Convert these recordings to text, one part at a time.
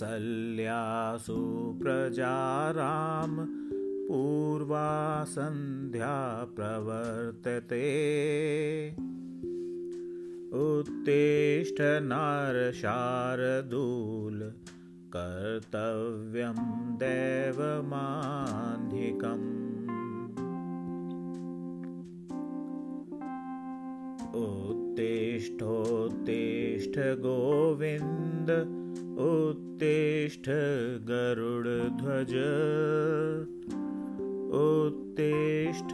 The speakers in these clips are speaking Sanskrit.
कौसल्यासु प्रजाराम पूर्वा सन्ध्या प्रवर्तते। उत्तिष्ठ नारशारदूल कर्तव्यं देवमान्धिकम्। उत्तिष्ठोत्तिष्ठ गोविन्द उत्तिष्ठ गरुडध्वज। उत्तिष्ठ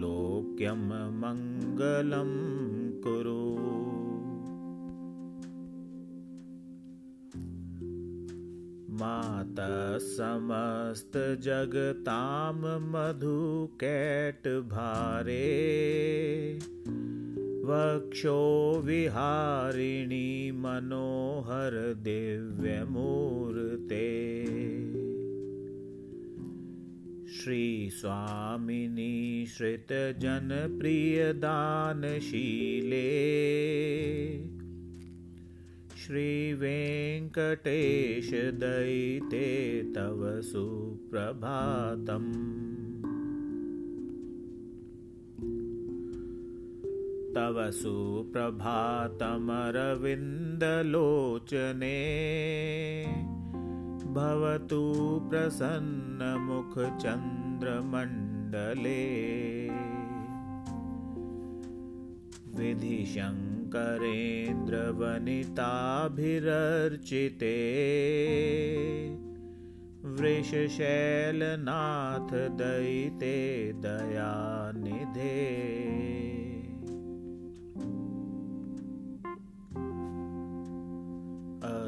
लोक्यं मङ्गलं कुरु। माता समस्तजगतां मधुकैटभारे वक्षो विहारिणी मनोहर दिव्यमूर्ते। श्रीस्वामिनी श्रितजनप्रियदानशीले। श्रीवेङ्कटेशदयिते तव सुप्रभातम् तव सुप्रभातमरविन्दलोचने। भवतु प्रसन्नमुखचन्द्रमण्डले। विधिशङ्करेन्द्रवनिताभिरर्चिते। वृषशैलनाथ दयिते दयानिधे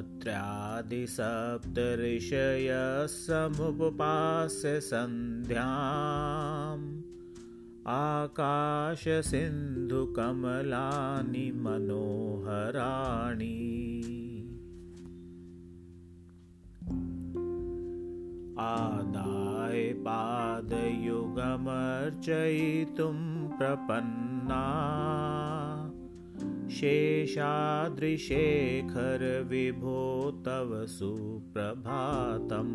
अत्रादिसप्तऋषयसमुपपास्य सन्ध्याम्। आकाशसिन्धुकमलानि मनोहराणि। आदाय पादयुगमर्चयितुं प्रपन्ना शेषाद्रिशेखर विभो तव सुप्रभातम्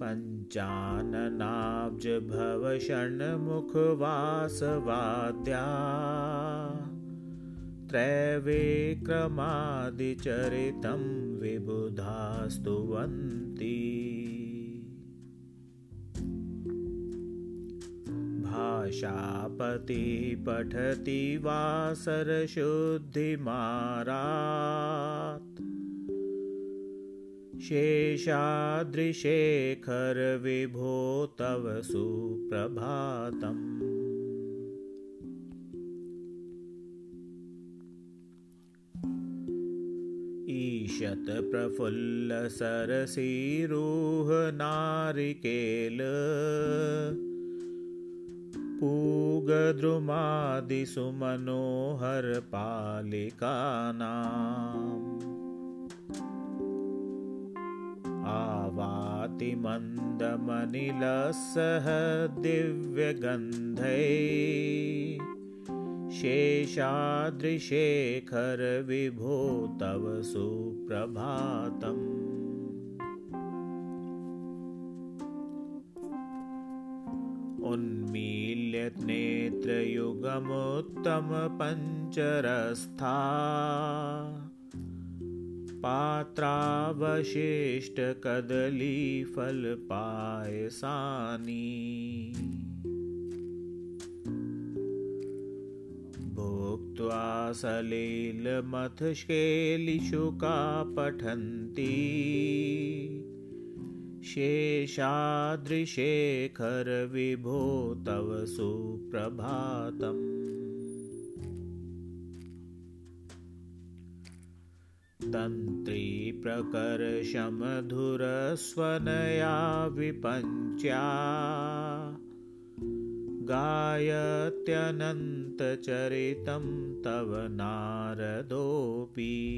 पञ्चाननाब्ज भवषण्मुखवासवाद्या त्रैवेक्रमादिचरितं विबुधा स्तुवन्ति भाषापति पठति वासरशुद्धिमारात् शेषादृशेखर विभो तव सुप्रभातम्। ईशत्प्रफुल्लसरसीरुह नारिकेल पूगद्रुमादिसुमनोहरपालिकानाम्। आवातिमन्दमनिलसह दिव्यगन्धै शेषादृशेखर विभो तव सुप्रभातम् उन्मील्यनेत्रयुगमुत्तमपञ्चरस्था पात्रावशिष्टकदलीफलपायसानि। भुक्त्वा सलिलमथश्केलिशुका पठन्ति शेषादृशेखर विभो तव सुप्रभातम्। तन्त्रीप्रकर्षमधुरस्वनया विपञ्च्या। गायत्यनन्तचरितं तव नारदोऽपि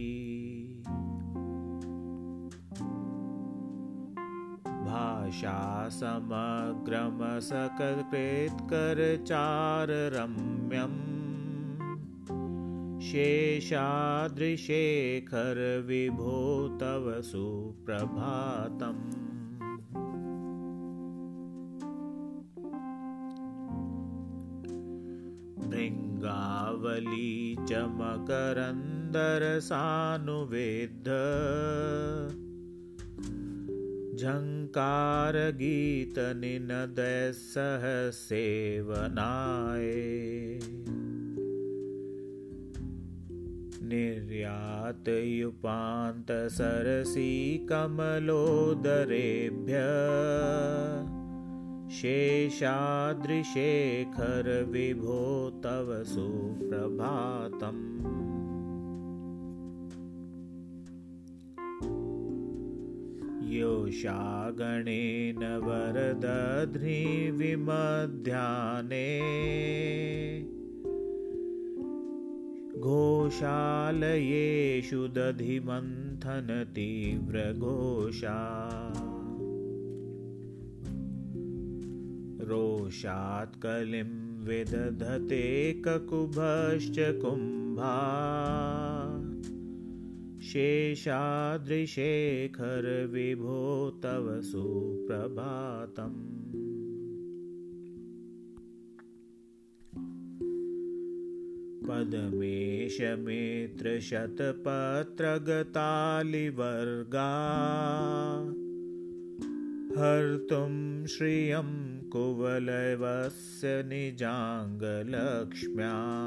भाषा समग्रमसकृत्करचाररम्यम् शेषादृशेखर विभो तव सुप्रभातम् भृङ्गावली च मकरन्दरसानुवेद्ध झङ्कारगीतनिनदय सह सेवनाय निर्यातयुपान्तसरसीकमलोदरेभ्य। शेषादृशेखर विभो तव सुप्रभातम् योषागणेन वरदध्निविमध्याने घोषालयेषु दधिमन्थनतीव्रघोषा रोषात् कलिं विदधते ककुभश्च कुम्भा शेषादृशेखर विभो तव सुप्रभातम्। पदमेशमित्रशतपत्रगतालिवर्गा। हर्तुं श्रियं कुवलयवस्य निजाङ्गलक्ष्म्या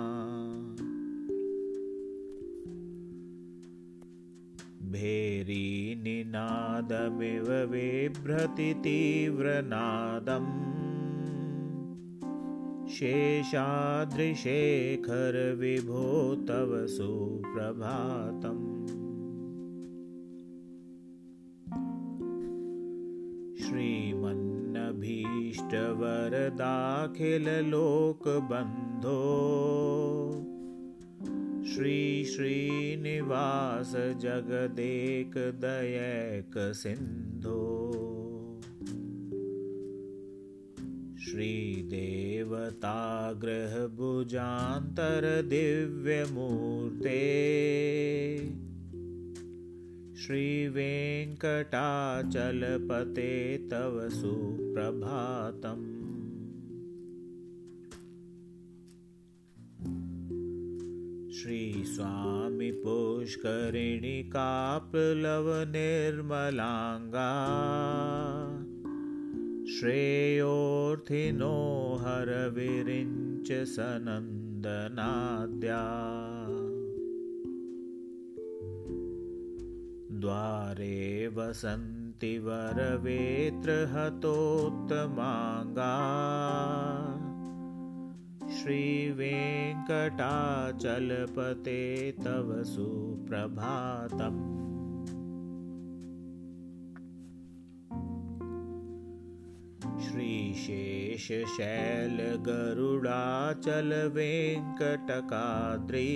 भेरीनिनादमिव बिभ्रति तीव्रनादम्। शेषादृशेखर विभो तव सुप्रभातम्। श्रीमन्नभीष्टवरदाखिललोकबन्धो श्री श्रीनिवास जगदेकदयैकसिन्धो श्रीदेवताग्रहभुजान्तरदिव्यमूर्ते श्रीवेङ्कटाचलपते तव सुप्रभातम् श्रीस्वामि पुष्करिणिकाप्लवनिर्मलाङ्गा श्रेयोर्थिनो हरविरिञ्च सनन्दनाद्या। द्वारे वसन्ति वरवेत्रहतोत्तमाङ्गा श्रीवेङ्कटाचलपते तव सुप्रभातम्। श्रीशेषशैलगरुडाचलवेङ्कटकाद्री।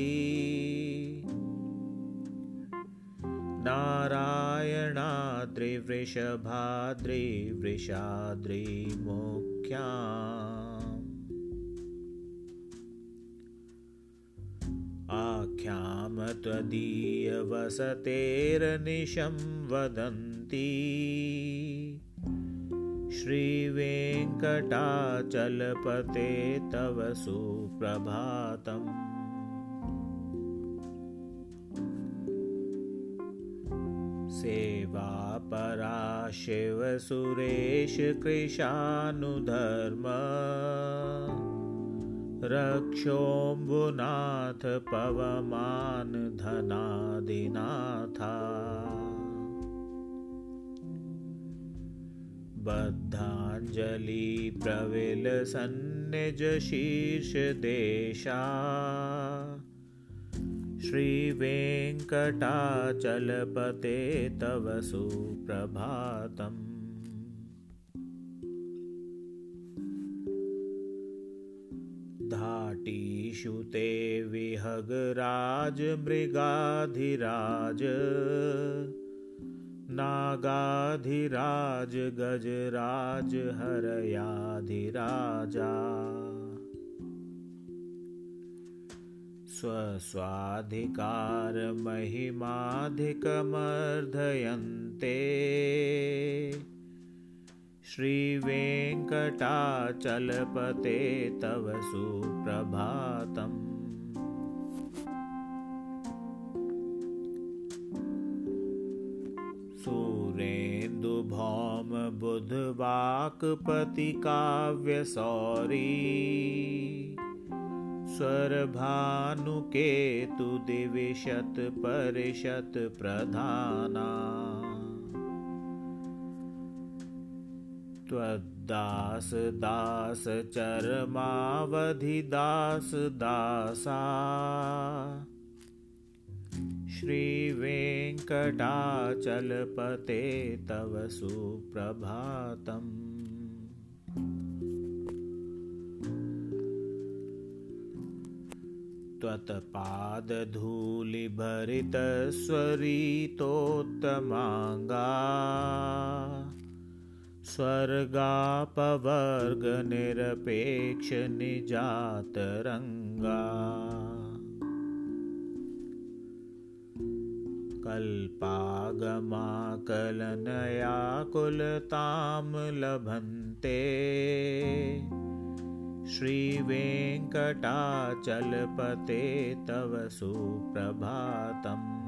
नारायणाद्रिवृषभाद्रिवृषाद्रिमुख्या आख्यां त्वदीयवसतेर्निशं वदन्ति। श्रीवेङ्कटाचलपते तव सुप्रभातम् सेवापरा शिवसुरेशकृशानुधर्म रक्षोऽम्बुनाथ पवमान धनादिनाथा बद्धाञ्जलिप्रविलसन्निजशीर्षदेशा। श्रीवेङ्कटाचलपते तव सुप्रभातम् धाटीषु ते विहगराज मृगाधिराज नागाधिराज गजराज हरयाधिराजा स्वस्वाधिकारमहिमाधिकमर्धयन्ते श्रीवेङ्कटाचलपते तव सुप्रभातम्। सुरेन्दुभौम बुधवाक्पतिकाव्यसौरी स्वरभानुकेतुदिविशत्परिशत्प्रधाना त्वद्दासदासचरमावधिदासदासा श्रीवेङ्कटाचलपते तव सुप्रभातम्। त्वत्पादधूलिभरितस्वरितोत्तमाङ्गा स्वर्गापवर्गनिरपेक्षनिजातरङ्गा कल्पागमाकलनयाकुलतां लभन्ते। श्रीवेङ्कटाचलपते तव सुप्रभातम्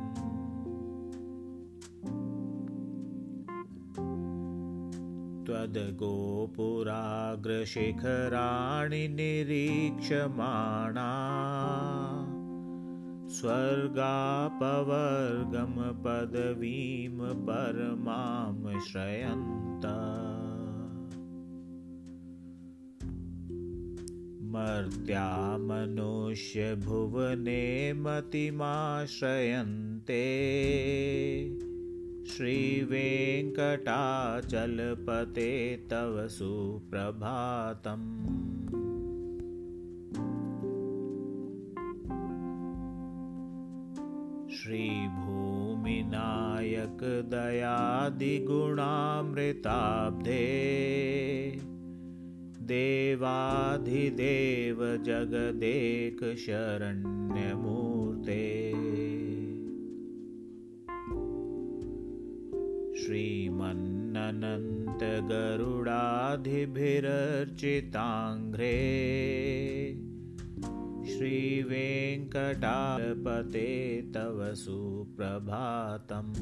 त्वद्गोपुराग्रशिखराणि निरीक्षमाणा। स्वर्गापवर्गं पदवीं परमां श्रयन्ता। मर्त्या मनुष्यभुवने मतिमाश्रयन्ते श्रीवेङ्कटाचलपते तव सुप्रभातम्। श्रीभूमिनायकदयादिगुणामृताब्धे देवाधिदेव जगदेकशरण्यमूर्ते श्रीमन्नन्तगरुडाधिभिरर्चिताङ्घ्रे श्रीवेङ्कटालपते तव सुप्रभातम्।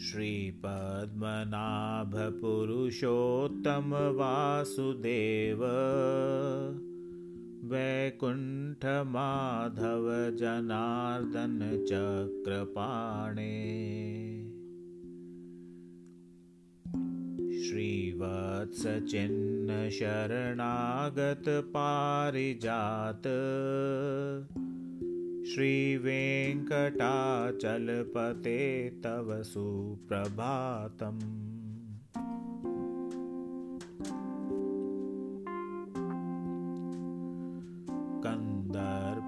श्रीपद्मनाभपुरुषोत्तमवासुदेव वैकुण्ठमाधवजनार्दनचक्रपाणे श्रीवत्सचिन्नशरणागतपारिजात श्रीवेङ्कटाचलपते तव सुप्रभातम्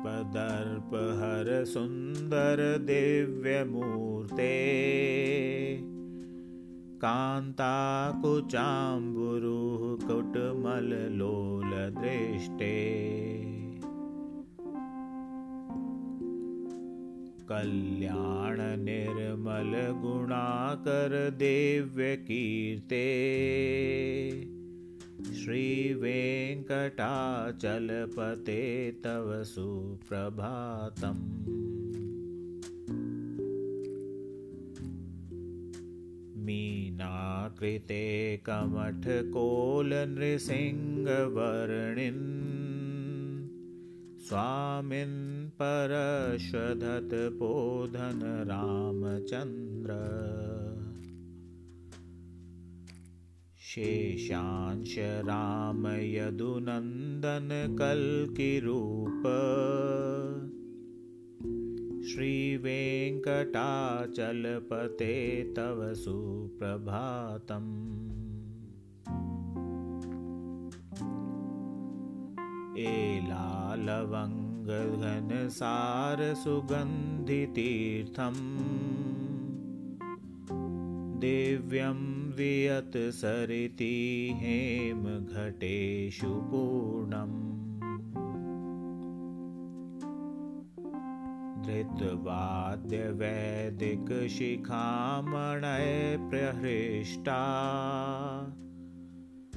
कन्दर्पदर्पहरसुन्दरदिव्यमूर्ते कान्ताकुचाम्बुरुः कुटमललोलदृष्टे कल्याणनिर्मलगुणाकरदेव्यकीर्ते श्रीवेङ्कटाचलपते तव सुप्रभातम्। मीनाकृते कमठकोलनृसिंहवर्णिन्। स्वामिन् परश्वधतपोधन रामचन्द्र शेषांश रामयदुनन्दनकल्किरूप। श्रीवेङ्कटाचलपते तव सुप्रभातम्। एलालवङ्ग साङ्गघनसारसुगन्धितीर्थम् दिव्यं वियत्सरिति हेमघटेषु पूर्णम्। धृतवाद्यवैदिकशिखामणयप्रहृष्टा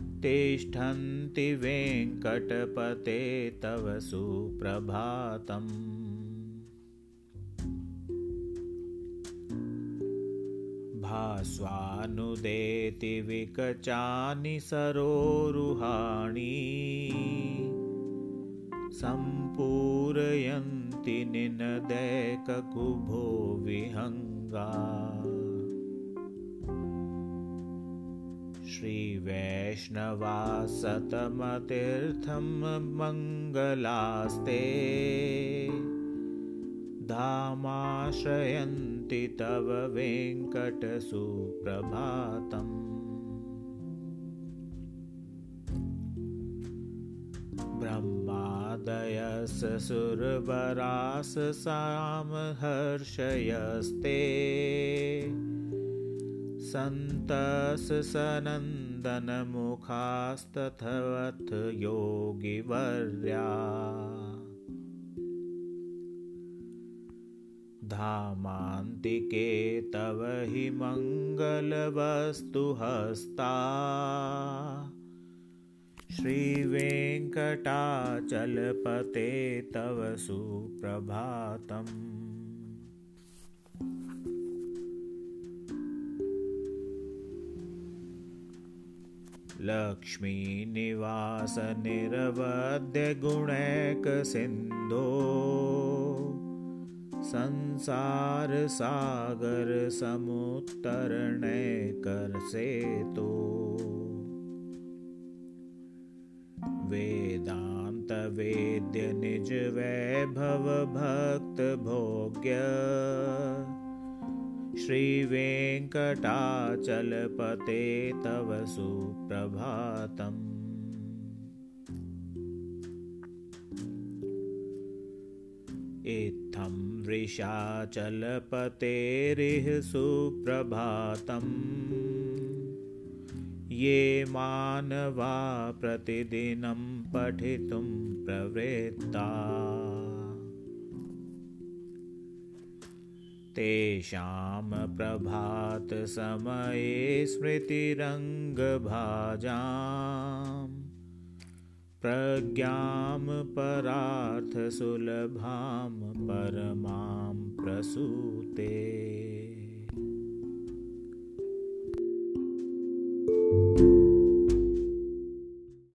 तिष्ठन्ति वेङ्कटपते तव सुप्रभातम् भास्वानुदेति विकचानि सरोरुहाणि सम्पूरयन्ति निनदैककुभो विहङ्गा। श्रीवैष्णवा सतमतीर्थं मङ्गलास्ते धामाश्रयन्ति तव वेङ्कटसुप्रभातम्। ब्रह्मादयस सुरवरास सामहर्षयस्ते सन्तस सनन्दनमुखास्तथवथ योगिवर्या धामान्तिके तव हि मङ्गलवस्तुहस्ता। श्रीवेङ्कटाचलपते तव सुप्रभातम् लक्ष्मीनिवासनिरवध्यगुणैकसिन्धो संसारसागरसमुत्तरणैकर्सेतो वेदान्तवेद्यनिजवैभवभक्तभोग्य श्रीवेङ्कटाचलपते तव सुप्रभातम्। इत्थं वृषाचलपतेरिह सुप्रभातम्। ये मानवा प्रतिदिनं पठितुं प्रवृत्ता। तेषां प्रभातसमये स्मृतिरङ्गभाजाम् प्रज्ञां परार्थसुलभां परमां प्रसूते